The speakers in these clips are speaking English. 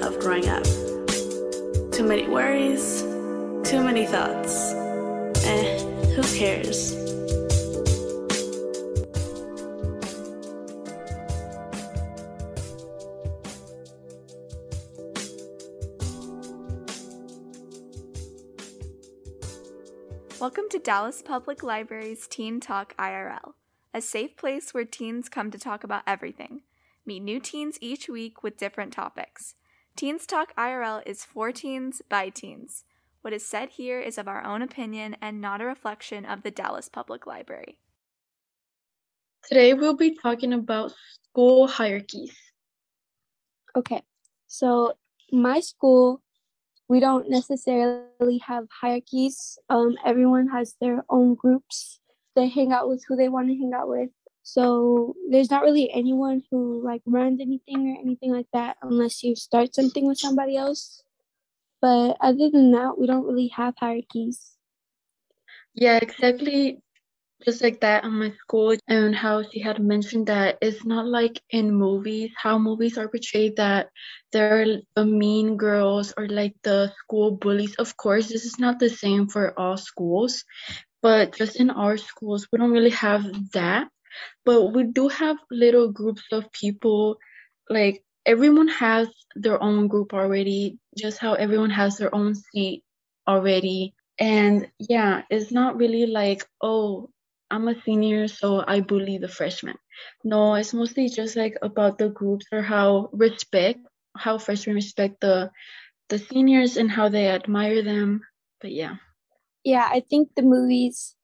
of growing up. Too many worries, too many thoughts. Eh, who cares? Welcome to Dallas Public Library's Teen Talk IRL, a safe place where teens come to talk about everything. Meet new teens each week with different topics. Teens Talk IRL is for teens by teens. What is said here is of our own opinion and not a reflection of the Dallas Public Library. Today we'll be talking about school hierarchies. Okay, so my school we don't necessarily have hierarchies. Um, everyone has their own groups. They hang out with who they want to hang out with. So there's not really anyone who like runs anything or anything like that unless you start something with somebody else. But other than that, we don't really have hierarchies. Yeah, exactly just like that on my school and how she had mentioned that it's not like in movies how movies are portrayed that they're the mean girls or like the school bullies of course this is not the same for all schools but just in our schools we don't really have that but we do have little groups of people like everyone has their own group already just how everyone has their own seat already and yeah it's not really like oh I'm a senior, so I bully the freshmen. No, it's mostly just like about the groups or how respect, how freshmen respect the the seniors and how they admire them. But yeah. Yeah, I think the movies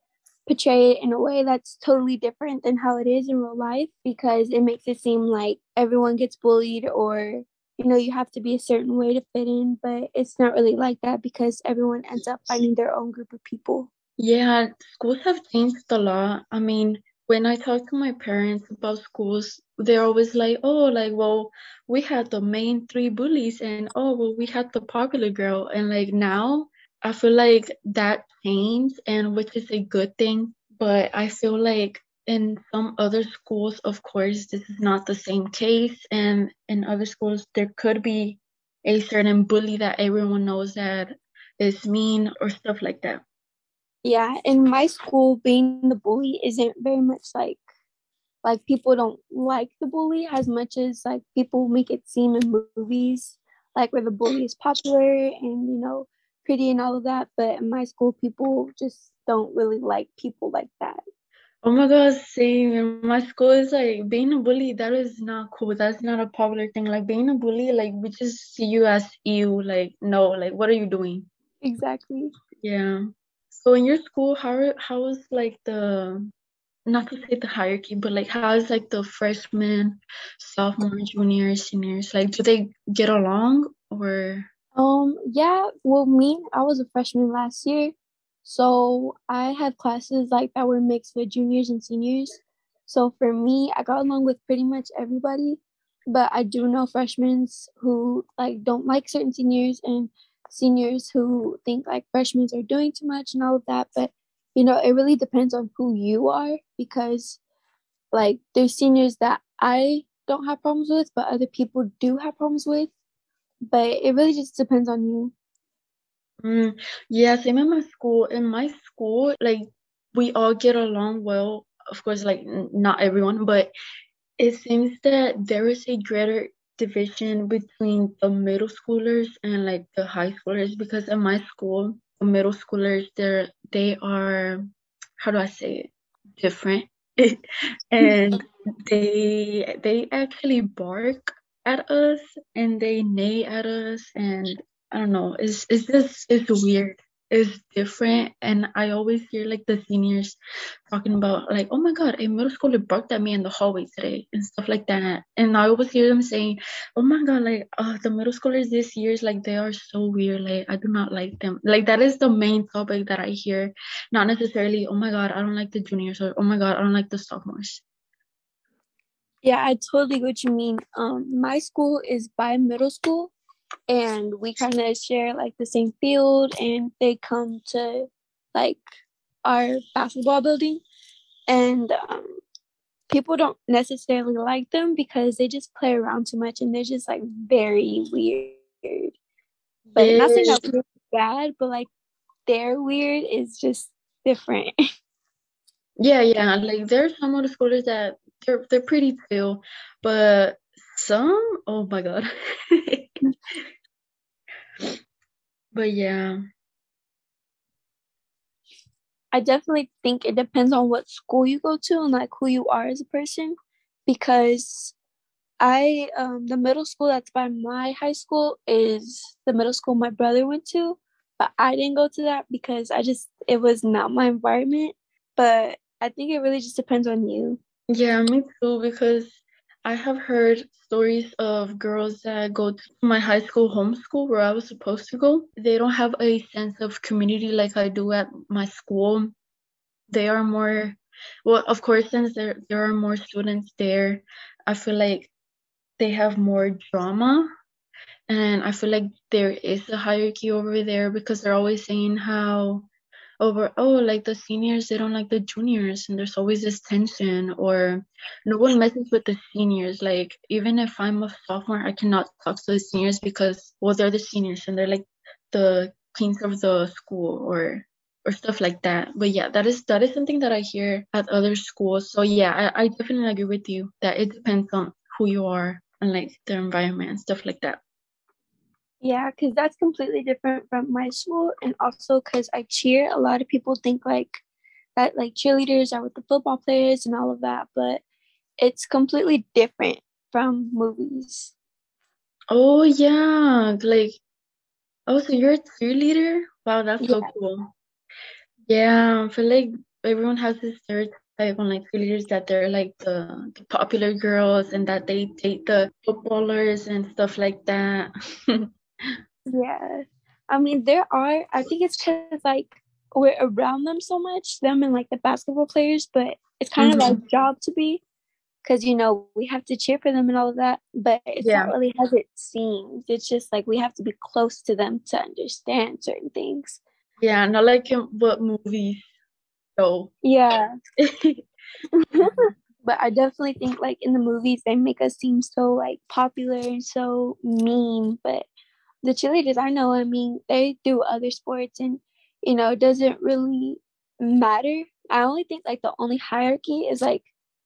portray it in a way that's totally different than how it is in real life because it makes it seem like everyone gets bullied or you know you have to be a certain way to fit in but it's not really like that because everyone ends up finding their own group of people yeah, schools have changed a lot. I mean, when I talk to my parents about schools, they're always like, oh, like, well, we had the main three bullies, and oh, well, we had the popular girl. And like now, I feel like that changed, and which is a good thing. But I feel like in some other schools, of course, this is not the same case. And in other schools, there could be a certain bully that everyone knows that is mean or stuff like that. Yeah, in my school, being the bully isn't very much like like people don't like the bully as much as like people make it seem in movies, like where the bully is popular and you know pretty and all of that. But in my school, people just don't really like people like that. Oh my god, same. In my school is like being a bully, that is not cool. That's not a popular thing. Like being a bully, like we just see you as you, like, no, like what are you doing? Exactly. Yeah. So in your school, how how is like the not to say the hierarchy, but like how is like the freshmen, sophomore, juniors, seniors? Like do they get along or um yeah, well me, I was a freshman last year. So I had classes like that were mixed with juniors and seniors. So for me, I got along with pretty much everybody. But I do know freshmen who like don't like certain seniors and seniors who think like freshmen are doing too much and all of that. But you know, it really depends on who you are because like there's seniors that I don't have problems with, but other people do have problems with. But it really just depends on you. Mm, yeah, same in my school. In my school, like we all get along well. Of course, like not everyone, but it seems that there is a greater division between the middle schoolers and like the high schoolers because in my school the middle schoolers they're they are how do i say it different and they they actually bark at us and they neigh at us and i don't know it's it's just it's weird. Is different and i always hear like the seniors talking about like oh my god a middle schooler barked at me in the hallway today and stuff like that. And i always hear them saying oh my god like uh, the middle schoolers this year is like they are so weird like i do not like them. Like that is the main topic that i hear. Not necessarily oh my god i don't like the juniors or oh my god i don't like the sophomores yeah i totally get what you mean um my school is by middle school and we kind of share like the same field and they come to like our basketball building and um, people don't necessarily like them because they just play around too much and they're just like very weird But not saying that weird bad, but like their weird is just different. Yeah, yeah. Like there's some of the schoolers that they're they're pretty too, but some, oh my god. but yeah. I definitely think it depends on what school you go to and like who you are as a person because I um the middle school that's by my high school is the middle school my brother went to, but I didn't go to that because I just it was not my environment. But I think it really just depends on you. Yeah, me too, because I have heard stories of girls that go to my high school homeschool where I was supposed to go. They don't have a sense of community like I do at my school. They are more, well, of course, since there there are more students there, I feel like they have more drama. And I feel like there is a hierarchy over there because they're always saying how over oh like the seniors they don't like the juniors and there's always this tension or no one messes with the seniors. Like even if i'm a sophomore i cannot talk to the seniors because well they're the seniors and they're like the kings of the school or or stuff like that. But yeah that is that is something that i hear at other schools. So yeah i, I definitely agree with you that it depends on who you are and like the environment and stuff like that yeah, because that's completely different from my school. And also because I cheer, a lot of people think like that, like cheerleaders are with the football players and all of that. But it's completely different from movies. Oh, yeah. Like, oh, so you're a cheerleader? Wow, that's yeah. so cool. Yeah, I feel like everyone has this stereotype on like cheerleaders that they're like the, the popular girls and that they date the footballers and stuff like that. yeah. I mean, there are, I think it's because like we're around them so much, them and like the basketball players, but it's kind mm-hmm. of our job to be because, you know, we have to cheer for them and all of that, but it's yeah. not really as it seems. It's just like we have to be close to them to understand certain things. Yeah, not like in what movies show. Yeah. but I definitely think like in the movies they make us seem so like popular and so mean, but the cheerleaders I know, I mean, they do other sports and, you know, it doesn't really matter. I only think like the only hierarchy is like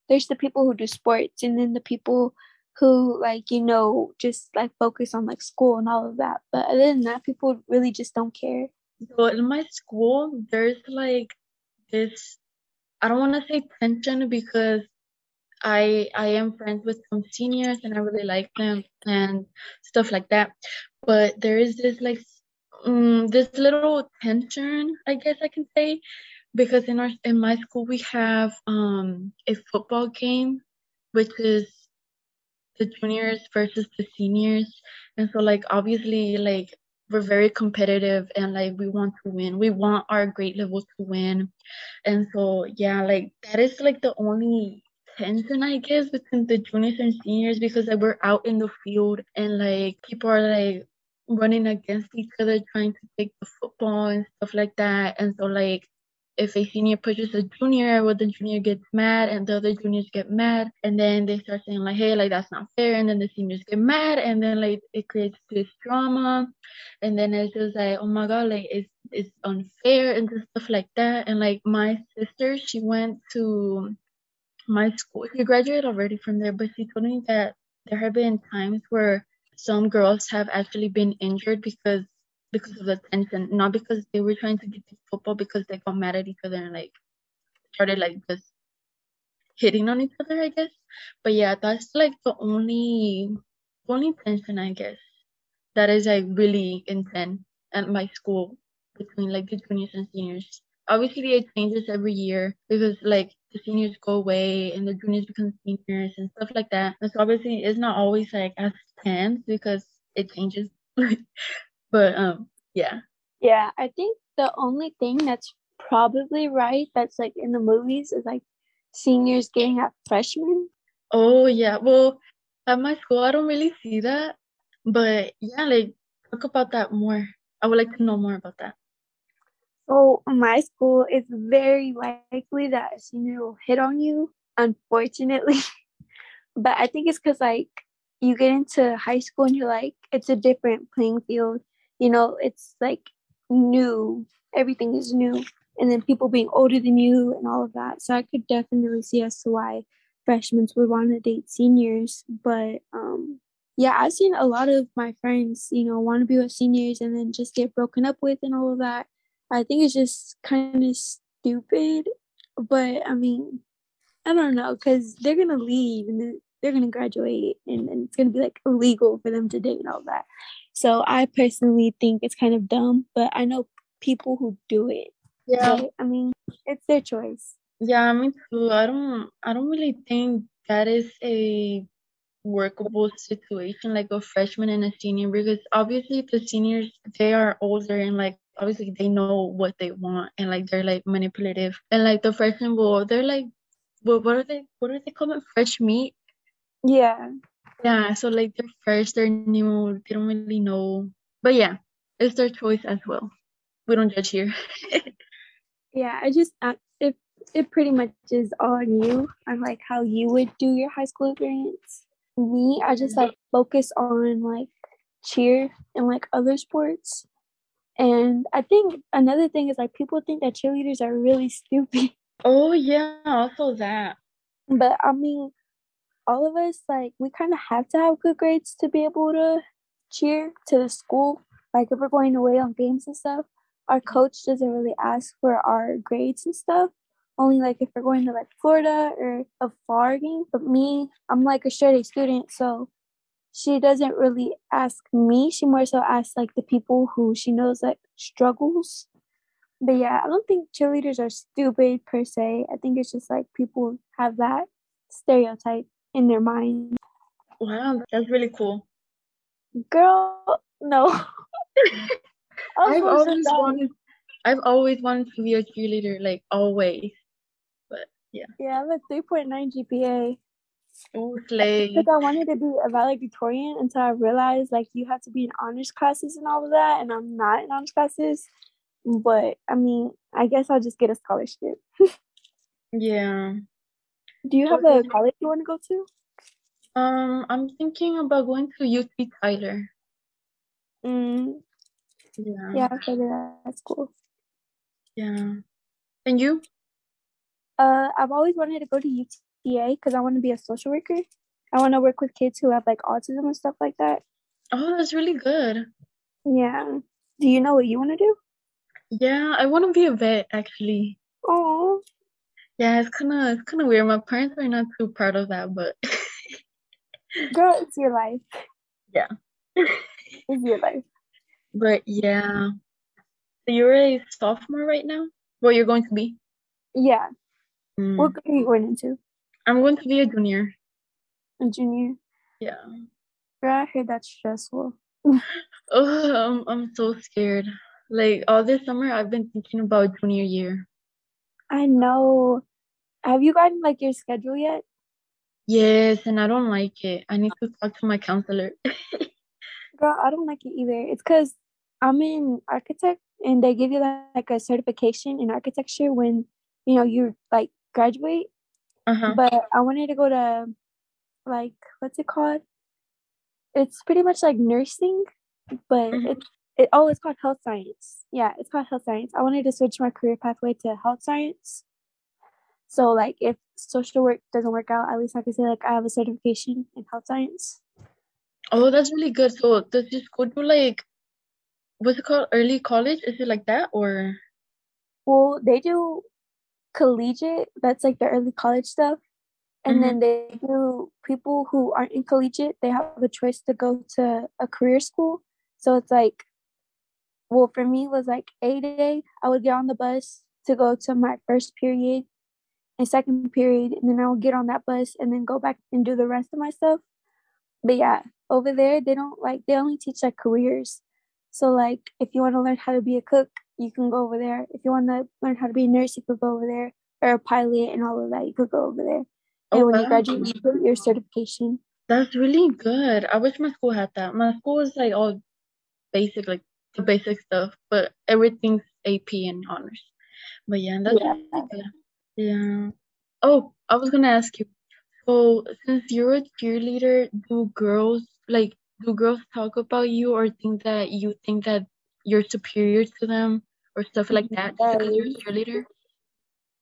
there's the people who do sports and then the people who like, you know, just like focus on like school and all of that. But other than that, people really just don't care. So in my school, there's like this I don't want to say tension because I I am friends with some seniors and I really like them and stuff like that. But there is this like um, this little tension, I guess I can say, because in our in my school we have um a football game, which is the juniors versus the seniors, and so like obviously like we're very competitive and like we want to win. We want our grade levels to win, and so yeah, like that is like the only tension, I guess, between the juniors and seniors because like we're out in the field and like people are like running against each other trying to take the football and stuff like that. And so like if a senior pushes a junior, well the junior gets mad and the other juniors get mad and then they start saying like, hey, like that's not fair and then the seniors get mad and then like it creates this drama and then it's just like, oh my god, like it's it's unfair and stuff like that. And like my sister, she went to my school. She graduated already from there, but she told me that there have been times where some girls have actually been injured because because of the tension, not because they were trying to get to football, because they got mad at each other and like started like just hitting on each other, I guess. But yeah, that's like the only only tension I guess that is like really intense at my school between like the juniors and seniors. Obviously it changes every year because like the seniors go away and the juniors become seniors and stuff like that. And so obviously it's not always like as tense because it changes. but um yeah. Yeah, I think the only thing that's probably right that's like in the movies is like seniors getting at freshmen. Oh yeah. Well at my school I don't really see that. But yeah, like talk about that more. I would like to know more about that. So my school, it's very likely that a senior will hit on you, unfortunately. but I think it's because like you get into high school and you're like, it's a different playing field. You know, it's like new. Everything is new. And then people being older than you and all of that. So I could definitely see as to why freshmen would want to date seniors. But um yeah, I've seen a lot of my friends, you know, want to be with seniors and then just get broken up with and all of that. I think it's just kind of stupid. But I mean, I don't know, because they're gonna leave and they're gonna graduate and, and it's gonna be like illegal for them to date and all that. So I personally think it's kind of dumb, but I know people who do it. Yeah. But, I mean, it's their choice. Yeah, me too. I don't I don't really think that is a workable situation like a freshman and a senior because obviously the seniors they are older and like obviously they know what they want and like they're like manipulative and like the freshmen will they're like what what are they what are they calling fresh meat Yeah. yeah so like they're fresh they're new they don't really know but yeah it's their choice as well we don't judge here Yeah. I just, I, it, it pretty much is on you on like how you would do your high school experience. Me, I just like focus on like cheer and like other sports. And I think another thing is like people think that cheerleaders are really stupid. oh yeah also that But I mean, all of us, like, we kind of have to have good grades to be able to cheer to the school. Like, if we're going away on games and stuff, our coach doesn't really ask for our grades and stuff. Only like if we're going to like Florida or a far game. But me, I'm like a straight A student, so she doesn't really ask me. She more so asks like the people who she knows like struggles. But yeah, I don't think cheerleaders are stupid per se. I think it's just like people have that stereotype in their mind. wow that's really cool Girl, no. I've always wanted I've always wanted to be a cheerleader like always but yeah Yeah, I have a 3.9 GPA. Slay Because I wanted to be a valedictorian until I realized like you have to be in honors classes and all of that, and I'm not in honors classes. But I mean, I guess I'll just get a scholarship. yeah Do you have a college you want to go to? Um, I'm thinking about going to UT Tyler. Mm, Yeah. yeah, I've heard of that. That's cool. Yeah. And you? Uh, I've always wanted to go to UTA because I want to be a social worker. I want to work with kids who have like autism and stuff like that. Oh, that's really good. Yeah. Do you know what you want to do? Yeah, I want to be a vet actually. Oh, Yeah, it's kind of it's kind of weird. My parents are not too proud of that, but girl, it's your life. Yeah. it's your life. but yeah. So you're a sophomore right now? Well, you're going to be. Yeah. Mm. What grade are you going into? I'm going to be a junior. A junior. Yeah. Girl, I heard that's stressful. Oh, I'm I'm so scared. Like all this summer, I've been thinking about junior year. I know. Have you gotten like your schedule yet? Yes, and I don't like it. I need to talk to my counselor. Girl, I don't like it either. It's because I'm in architect and they give you like a certification in architecture when you know you like graduate. Uh-huh. But I wanted to go to like what's it called? It's pretty much like nursing, but Mhm. it's it oh it's called health science. Yeah, it's called health science. I wanted to switch my career pathway to health science. So like if social work doesn't work out, at least I can say like I have a certification in health science. Oh, that's really good. So does this go to like what's it called? Early college? Is it like that or Well, they do collegiate, that's like the early college stuff. And then mm-hmm. they do people who aren't in collegiate, they have a choice to go to a career school. So it's like, well, for me, it was like A day. I would get on the bus to go to my first period and second period, and then I would get on that bus and then go back and do the rest of my stuff. But yeah, over there, they don't like, they only teach like careers. So, like, if you want to learn how to be a cook, you can go over there. If you want to learn how to be a nurse, you could go over there, or a pilot and all of that, you could go over there. And Oh, when you graduate, you get your certification. That's really good. I wish my school had that. My school is like all basic, like the basic stuff, but everything's AP and honors. But yeah, that's Yeah. really good. Yeah. Oh, I was gonna ask you. So since you're a cheerleader, do girls like do girls talk about you or think that you think that you're superior to them or stuff like that just because you're a cheerleader?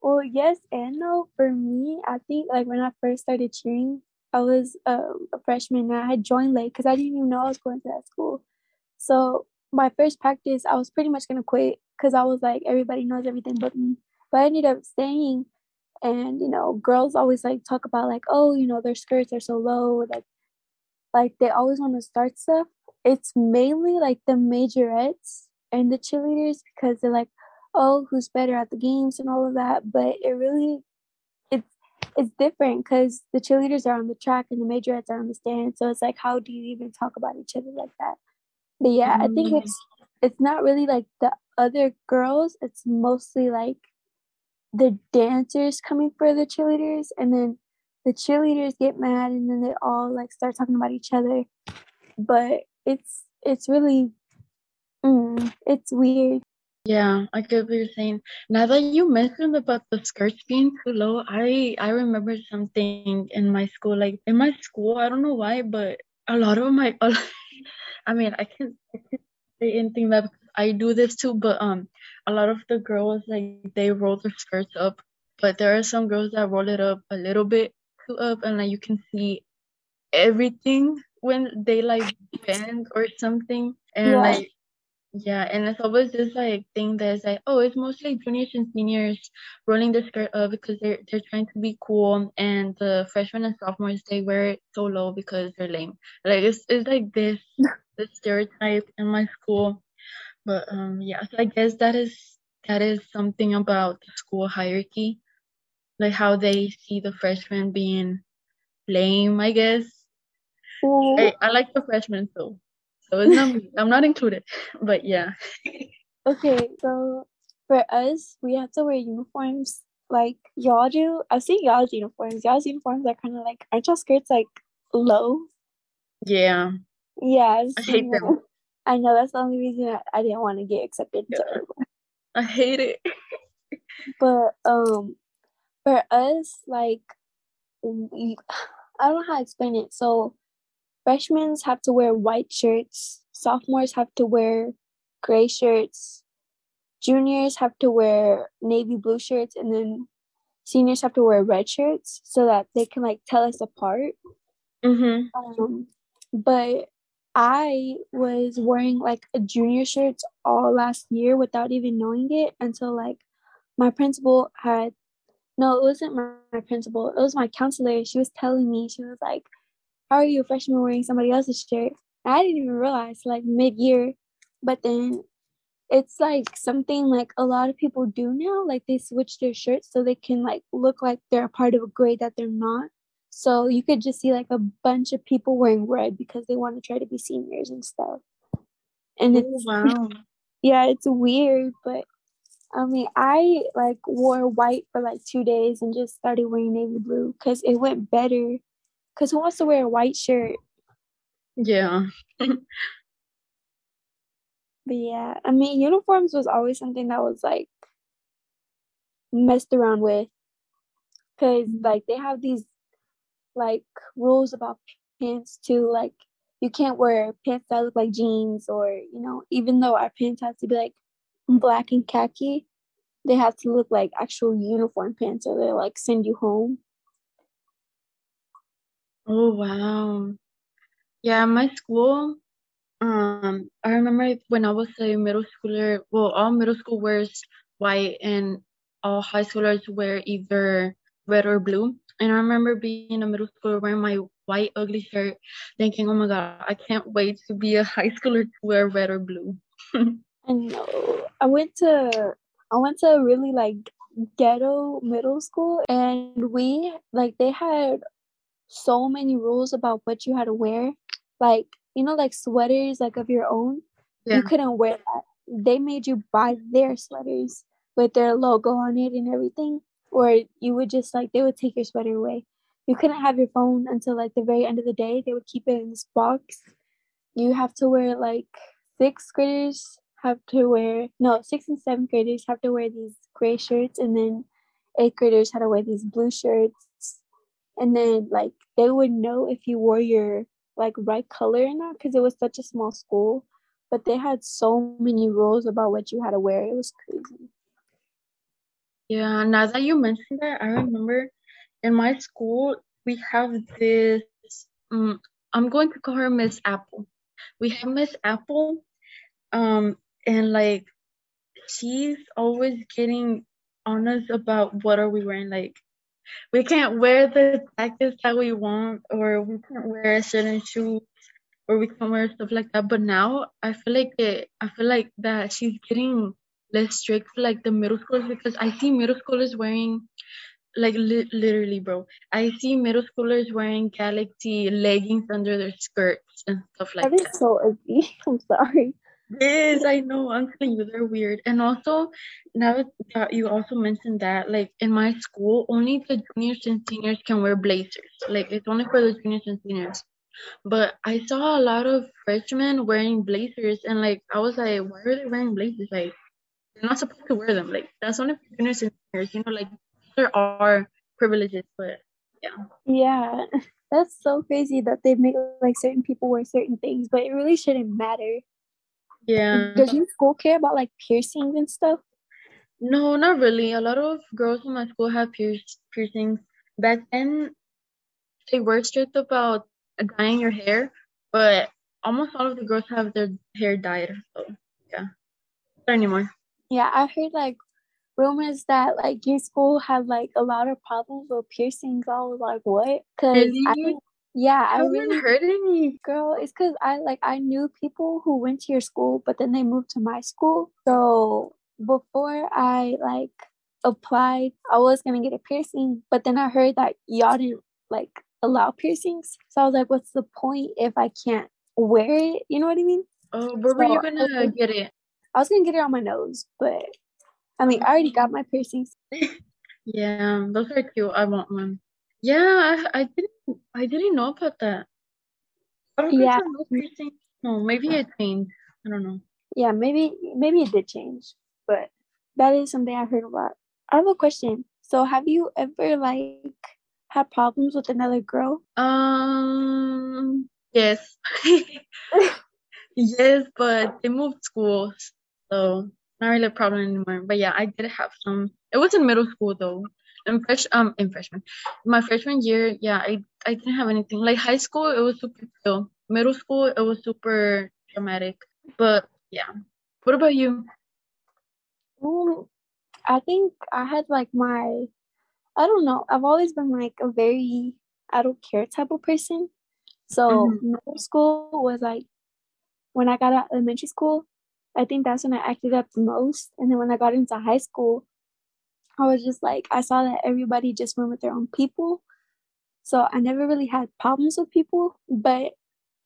Well, yes and no. For me, I think like when I first started cheering, I was um, a freshman and I had joined late because I didn't even know I was going to that school. So my first practice, I was pretty much gonna quit because I was like, everybody knows everything but me. But I ended up staying, and you know, girls always like talk about like, oh, you know, their skirts are so low, like, like they always want to start stuff. It's mainly like the majorettes and the cheerleaders because they're like, oh, who's better at the games and all of that. But it really, it's it's different because the cheerleaders are on the track and the majorettes are on the stand. So it's like, how do you even talk about each other like that? But yeah, I think Mm. it's it's not really like the other girls. It's mostly like the dancers coming for the cheerleaders, and then the cheerleaders get mad, and then they all like start talking about each other. But it's it's really mm, it's weird. Yeah, I get what you're saying. Now that you mentioned about the skirts being too low, I I remember something in my school. Like in my school, I don't know why, but a lot of my, I mean, I can't, I can't say anything that because I do this too, but um, a lot of the girls like they roll their skirts up, but there are some girls that roll it up a little bit too up, and like you can see everything when they like bend or something, and Yeah. like. Yeah, and it's always this like thing that's like, oh, it's mostly juniors and seniors rolling their skirt up because they're they're trying to be cool, and the freshmen and sophomores they wear it so low because they're lame. Like it's it's like this this stereotype in my school, but um yeah, so I guess that is that is something about the school hierarchy, like how they see the freshmen being lame. I guess I I like the freshmen so so it's not me. I'm not included, but yeah. Okay, so for us, we have to wear uniforms like y'all do. I've seen y'all's uniforms. Y'all's uniforms are kind of like, aren't y'all skirts like low? Yeah. Yeah, I hate them. that. I know that's the only reason I, I didn't want to get accepted to Yeah. I hate it. But um, for us, like, we, I don't know how to explain it. So, freshmen have to wear white shirts. Sophomores have to wear gray shirts. Juniors have to wear navy blue shirts, and then seniors have to wear red shirts so that they can like tell us apart. Mm-hmm. Um, but I was wearing like a junior shirts all last year without even knowing it until like my principal had no, it wasn't my, my principal, it was my counselor. She was telling me, she was like, How are you a freshman wearing somebody else's shirt? And I didn't even realize like mid year, but then it's like something like a lot of people do now, like they switch their shirts so they can like look like they're a part of a grade that they're not. So you could just see like a bunch of people wearing red because they want to try to be seniors and stuff. And Oh, it's wow. yeah, it's weird, but I mean, I like wore white for like two days and just started wearing navy blue because it went better. Because who wants to wear a white shirt? Yeah. But yeah, I mean, uniforms was always something that was like messed around with because like they have these like rules about pants too. Like you can't wear pants that look like jeans, or you know, even though our pants have to be like black and khaki, they have to look like actual uniform pants, or they like send you home. Oh, wow. Yeah, my school, um, I remember when I was a middle schooler, well, all middle school wears white and all high schoolers wear either red or blue. And I remember being in a middle schooler wearing my white ugly shirt, thinking, oh my God, I can't wait to be a high schooler to wear red or blue. I know. I went to I went to really like ghetto middle school and we like they had so many rules about what you had to wear. Like, you know, like sweaters like of your own. Yeah. You couldn't wear that. They made you buy their sweaters with their logo on it and everything. Or you would just like they would take your sweater away. You couldn't have your phone until like the very end of the day. They would keep it in this box. You have to wear like sixth graders have to wear no sixth and seventh graders have to wear these gray shirts and then eighth graders had to wear these blue shirts and then like they would know if you wore your like right color or not because it was such a small school. But they had so many rules about what you had to wear. It was crazy. Yeah, now that you mentioned that, I remember in my school we have this. Um, I'm going to call her Miss Apple. We have Miss Apple, um, and like she's always getting on us about what are we wearing. Like we can't wear the jackets that we want, or we can't wear a certain shoe or we can't wear stuff like that. But now I feel like it. I feel like that she's getting less strict for like the middle schoolers because I see middle schoolers wearing like li- literally bro i see middle schoolers wearing galaxy leggings under their skirts and stuff like that. that is so ugly. I'm sorry. Yes, I know. Telling you, they're weird. And also, now that you also mentioned that, like in my school, only the juniors and seniors can wear blazers. Like it's only for the juniors and seniors. But I saw a lot of freshmen wearing blazers, and like I was like, why are they wearing blazers? Like they're not supposed to wear them. Like that's only for juniors and seniors. You know, like there are privileges, but yeah. Yeah, that's so crazy that they make like certain people wear certain things, but it really shouldn't matter. Yeah. Does your school care about like piercings and stuff? No, not really. A lot of girls in my school have pierce piercings. Back then, they were strict about dyeing your hair, but almost all of the girls have their hair dyed. So yeah, not anymore. Yeah, I heard like rumors that like your school had like a lot of problems with piercings. I was like, what? Cause I, Really? Yeah, I really heard any. girl. It's cause I like I knew people who went to your school, but then they moved to my school. So before I like applied, I was gonna get a piercing, but then I heard that y'all didn't like allow piercings. So I was like, what's the point if I can't wear it? You know what I mean? Oh, where were you gonna okay. get it? I was gonna get it on my nose, but I mean, I already got my piercings. Yeah, those are cute. I want one. Yeah, I, I didn't I didn't know about that. Yeah. no maybe it changed. I don't know. Yeah, maybe maybe it did change, but that is something I heard a lot. I have a question. So have you ever like had problems with another girl? Um, yes. Yes, but they moved schools, so not really a problem anymore. But yeah, I did have some. It was in middle school though. In fresh um in freshman, my freshman year, yeah, I I didn't have anything. Like high school, it was super chill. Middle school, it was super dramatic. But yeah, what about you? Um, I think I had like my I don't know. I've always been like a very I don't care type of person. So Mhm. middle school was like when I got out of elementary school, I think that's when I acted up the most. And then when I got into high school, I was just like I saw that everybody just went with their own people. So I never really had problems with people, but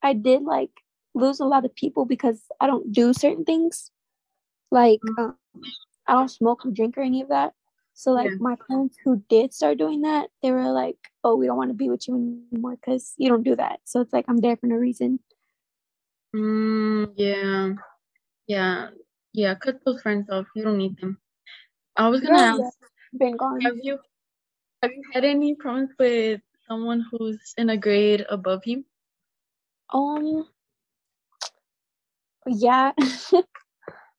I did like lose a lot of people because I don't do certain things. Like um, I don't smoke or drink or any of that. So like Yeah. my friends who did start doing that, they were like, "Oh, we don't want to be with you anymore because you don't do that." So it's like I'm there for no reason. Mm, yeah, yeah, yeah. Cut those friends off. You don't need them. I was gonna Yeah, ask, been gone. have you have you had any problems with someone who's in a grade above you? Um, yeah.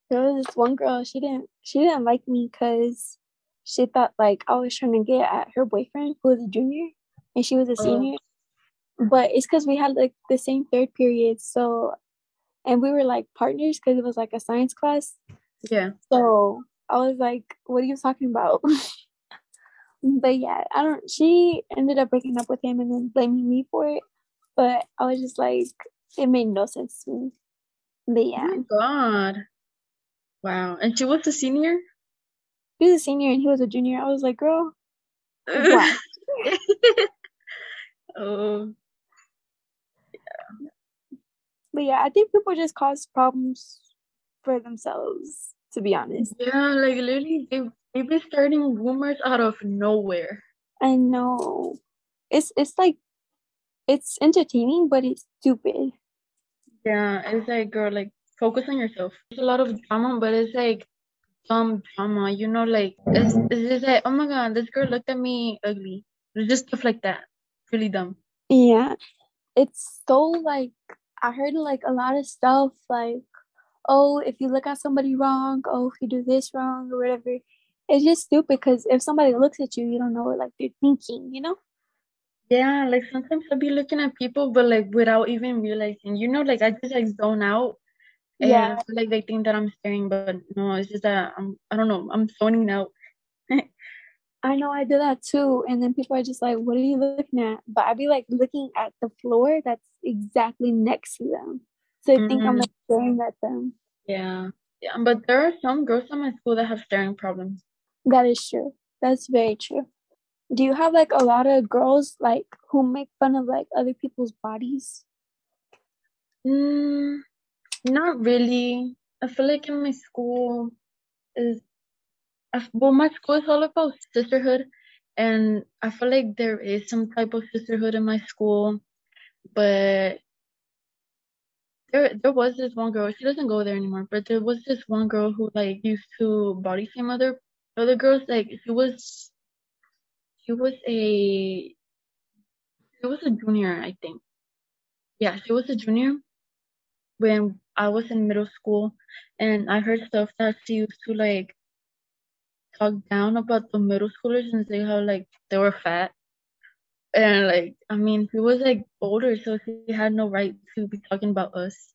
there was this one girl. She didn't. She didn't like me because she thought like I was trying to get at her boyfriend who was a junior, and she was a Oh. senior. But it's because we had like the same third period. So, and we were like partners because it was like a science class. Yeah. So I was like, "What are you talking about?" but yeah, I don't. She ended up breaking up with him and then blaming me for it. But I was just like, it made no sense to me. But Oh yeah, my God. Wow. And she was a senior? he was a senior and he was a junior. I was like, girl, why? Oh, But yeah, I think people just cause problems for themselves. To be honest, yeah, like literally they they be starting rumors out of nowhere. I know it's it's like it's entertaining, but it's stupid. Yeah, it's like girl, like focus on yourself. There's a lot of drama, but it's like dumb drama, you know, like it's it's just like, oh my god, this girl looked at me ugly. It's just stuff like that. really dumb. Yeah. It's so like I heard like a lot of stuff like, oh, if you look at somebody wrong, oh, if you do this wrong or whatever, it's just stupid because if somebody looks at you, you don't know what like they're thinking, you know? Yeah, like sometimes I'll be looking at people, but like without even realizing, you know, like I just like zone out. And Yeah. Like they think that I'm staring, but no, it's just that I'm, I don't know, I'm zoning out. I know I do that too. And then people are just like, what are you looking at? But I'd be like looking at the floor that's exactly next to them. So I think I'm Mhm. like staring at them. Yeah. Yeah, but there are some girls in my school that have staring problems. That is true. That's very true. Do you have like a lot of girls like who make fun of like other people's bodies? Mm, not really. I feel like in my school is, well, my school is all about sisterhood, and I feel like there is some type of sisterhood in my school, but there there was this one girl. She doesn't go there anymore, but there was this one girl who like used to body shame other other girls. Like she was she was a she was a junior, I think. Yeah, she was a junior when I was in middle school, and I heard stuff that she used to like talk down about the middle schoolers and say how like they were fat. And like, I mean, he was like older, so he had no right to be talking about us.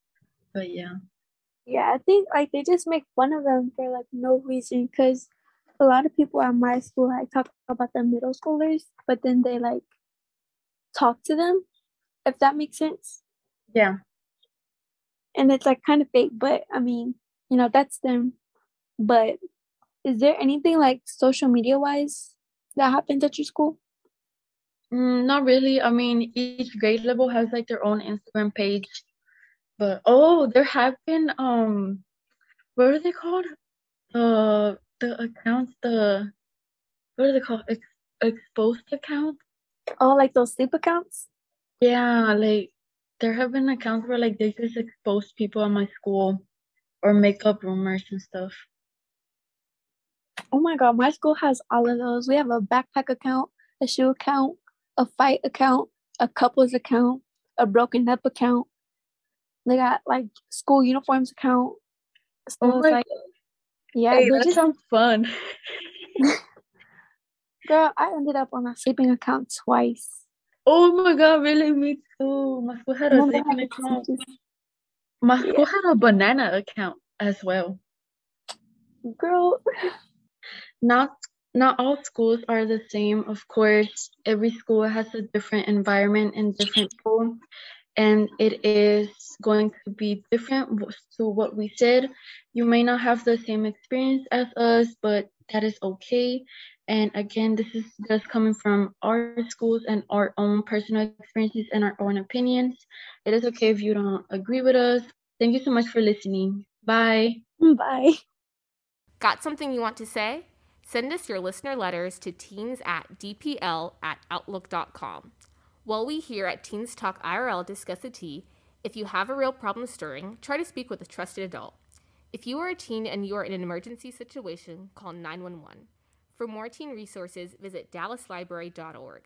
But yeah. Yeah, I think like they just make fun of them for like no reason because a lot of people at my school like talk about the middle schoolers, but then they like talk to them, if that makes sense. Yeah. And it's like kind of fake, but I mean, you know, that's them. But is there anything like social media wise that happens at your school? Mm, not really. I mean, each grade level has like their own Instagram page. But oh, there have been um what are they called? The the accounts, the what are they called? Ex exposed accounts. Oh, like those sleep accounts? Yeah, like there have been accounts where like they just expose people at my school or make up rumors and stuff. Oh my god, my school has all of those. We have a backpack account, a shoe account, a fight account, a couples account, a broken up account. They got like school uniforms account. So Oh like, yeah, Hey, that just sounds fun. girl, I ended up on a sleeping account twice. Oh my God, really? Me too. My school had a sleeping account. My Yeah. school had a banana account as well. Girl, Not not all schools are the same, of course. Every school has a different environment and different school, and it is going to be different to what we said. You may not have the same experience as us, but that is okay. And again, this is just coming from our schools and our own personal experiences and our own opinions. It is okay if you don't agree with us. Thank you so much for listening. Bye. bye. Got something you want to say? Send us your listener letters to teens at dpl at outlook.com. While we here at Teens Talk IRL discuss the tea, if you have a real problem stirring, try to speak with a trusted adult. If you are a teen and you are in an emergency situation, call 911. For more teen resources, visit dallaslibrary.org.